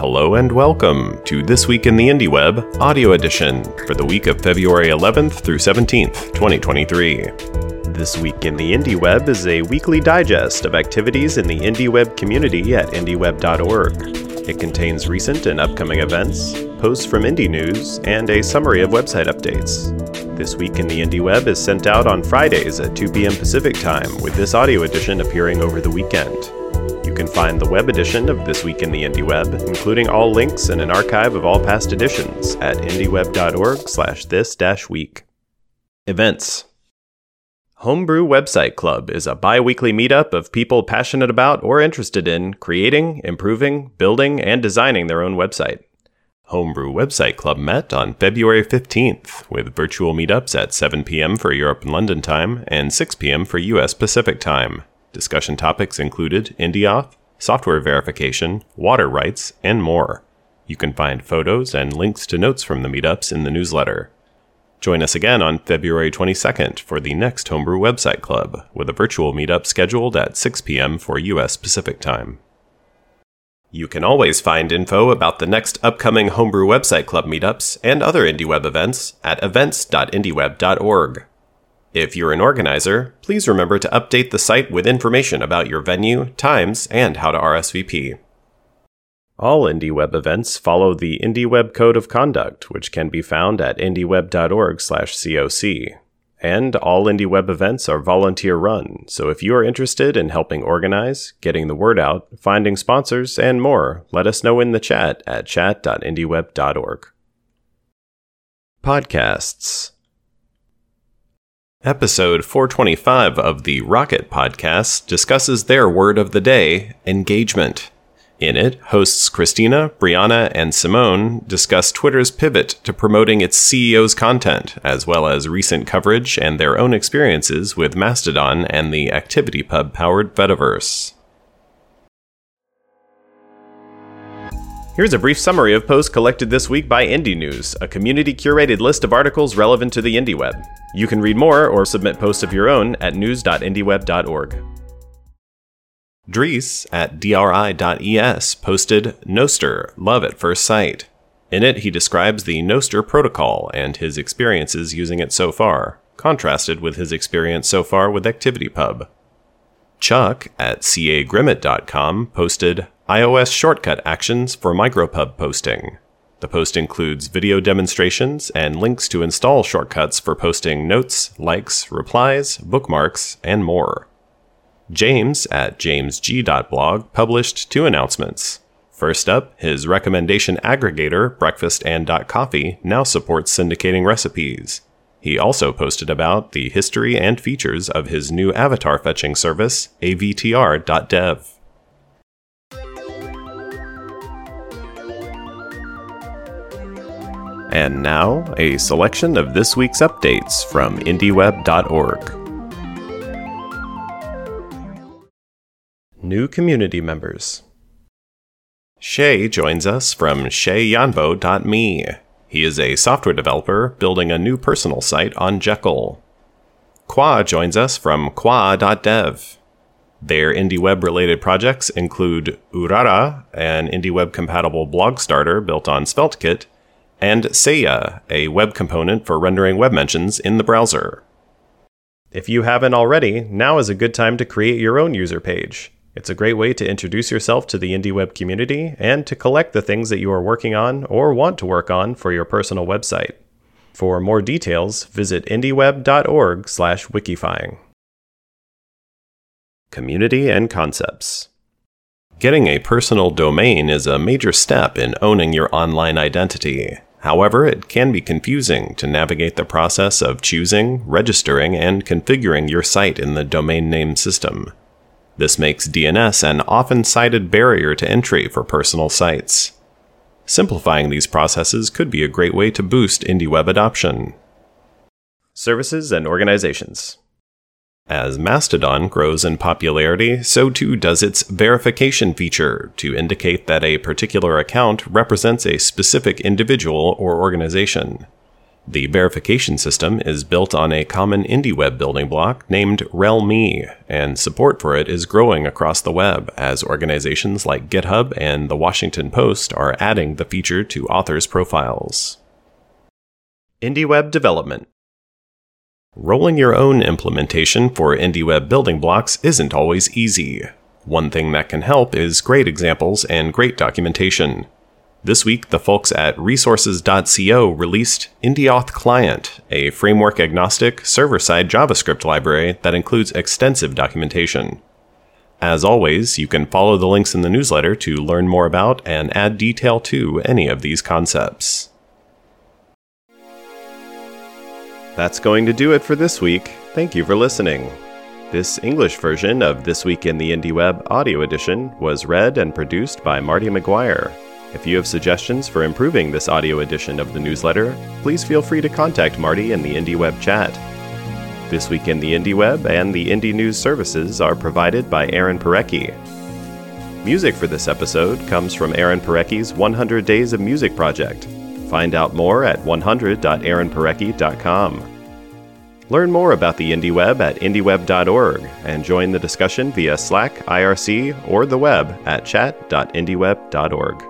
Hello and welcome to This Week in the Indie Web audio edition for the week of February 11th through 17th, 2023. This Week in the Indie Web is a weekly digest of activities in the Indie Web community at indieweb.org. It contains recent and upcoming events, posts from indie news, and a summary of website updates. This Week in the Indie Web is sent out on Fridays at 2 p.m. Pacific Time, with this audio edition appearing over the weekend. You can find the web edition of This Week in the Indie Web, including all links and an archive of all past editions at indieweb.org slash this week. Events Homebrew Website Club is a bi-weekly meetup of people passionate about or interested in creating, improving, building, and designing their own website. Homebrew Website Club met on February 15th with virtual meetups at 7 p.m. for Europe and London time and 6 p.m. for US Pacific time. Discussion topics included indie software verification, water rights, and more. You can find photos and links to notes from the meetups in the newsletter. Join us again on February 22nd for the next Homebrew Website Club, with a virtual meetup scheduled at 6 p.m. for US Pacific Time. You can always find info about the next upcoming Homebrew Website Club meetups and other IndieWeb events at events.indieweb.org. If you're an organizer, please remember to update the site with information about your venue, times, and how to RSVP. All IndieWeb events follow the IndieWeb Code of Conduct, which can be found at indieweb.org/coc. And all IndieWeb events are volunteer run, so if you are interested in helping organize, getting the word out, finding sponsors, and more, let us know in the chat at chat.indieweb.org. Podcasts Episode 425 of the Rocket Podcast discusses their word of the day engagement. In it, hosts Christina, Brianna, and Simone discuss Twitter's pivot to promoting its CEO's content, as well as recent coverage and their own experiences with Mastodon and the ActivityPub powered Fediverse. Here's a brief summary of posts collected this week by Indie News, a community curated list of articles relevant to the indie web. You can read more or submit posts of your own at news.indieweb.org. Dries at dri.es posted Nostr Love at First Sight. In it, he describes the Nostr protocol and his experiences using it so far, contrasted with his experience so far with ActivityPub. Chuck at cagrimmett.com posted iOS shortcut actions for micropub posting. The post includes video demonstrations and links to install shortcuts for posting notes, likes, replies, bookmarks, and more. James at jamesg.blog published two announcements. First up, his recommendation aggregator, Breakfast and Coffee, now supports syndicating recipes. He also posted about the history and features of his new avatar fetching service, avtr.dev. And now, a selection of this week's updates from IndieWeb.org. New community members. Shay joins us from shayyanbo.me. He is a software developer building a new personal site on Jekyll. kwaa joins us from kwaa.dev. Their IndieWeb related projects include Urara, an IndieWeb compatible blog starter built on SvelteKit, and Seiya, a web component for rendering web mentions in the browser. If you haven't already, now is a good time to create your own user page. It's a great way to introduce yourself to the IndieWeb community and to collect the things that you are working on or want to work on for your personal website. For more details, visit indieweb.org/wikifying. Community and concepts. Getting a personal domain is a major step in owning your online identity. However, it can be confusing to navigate the process of choosing, registering, and configuring your site in the domain name system. This makes DNS an often cited barrier to entry for personal sites. Simplifying these processes could be a great way to boost IndieWeb adoption. Services and organizations. As Mastodon grows in popularity, so too does its verification feature to indicate that a particular account represents a specific individual or organization. The verification system is built on a common IndieWeb building block named RelMe, and support for it is growing across the web as organizations like GitHub and the Washington Post are adding the feature to authors' profiles. IndieWeb Development Rolling your own implementation for IndieWeb building blocks isn't always easy. One thing that can help is great examples and great documentation. This week, the folks at resources.co released IndieAuth Client, a framework agnostic, server side JavaScript library that includes extensive documentation. As always, you can follow the links in the newsletter to learn more about and add detail to any of these concepts. That's going to do it for this week. Thank you for listening. This English version of This Week in the IndieWeb audio edition was read and produced by Marty McGuire. If you have suggestions for improving this audio edition of the newsletter, please feel free to contact Marty in the IndieWeb chat. This Week in the IndieWeb and the Indie News services are provided by Aaron Parecki. Music for this episode comes from Aaron Parecki's 100 Days of Music project. Find out more at 100.aaronparecki.com. Learn more about the IndieWeb at indieweb.org and join the discussion via Slack, IRC, or the web at chat.indieweb.org.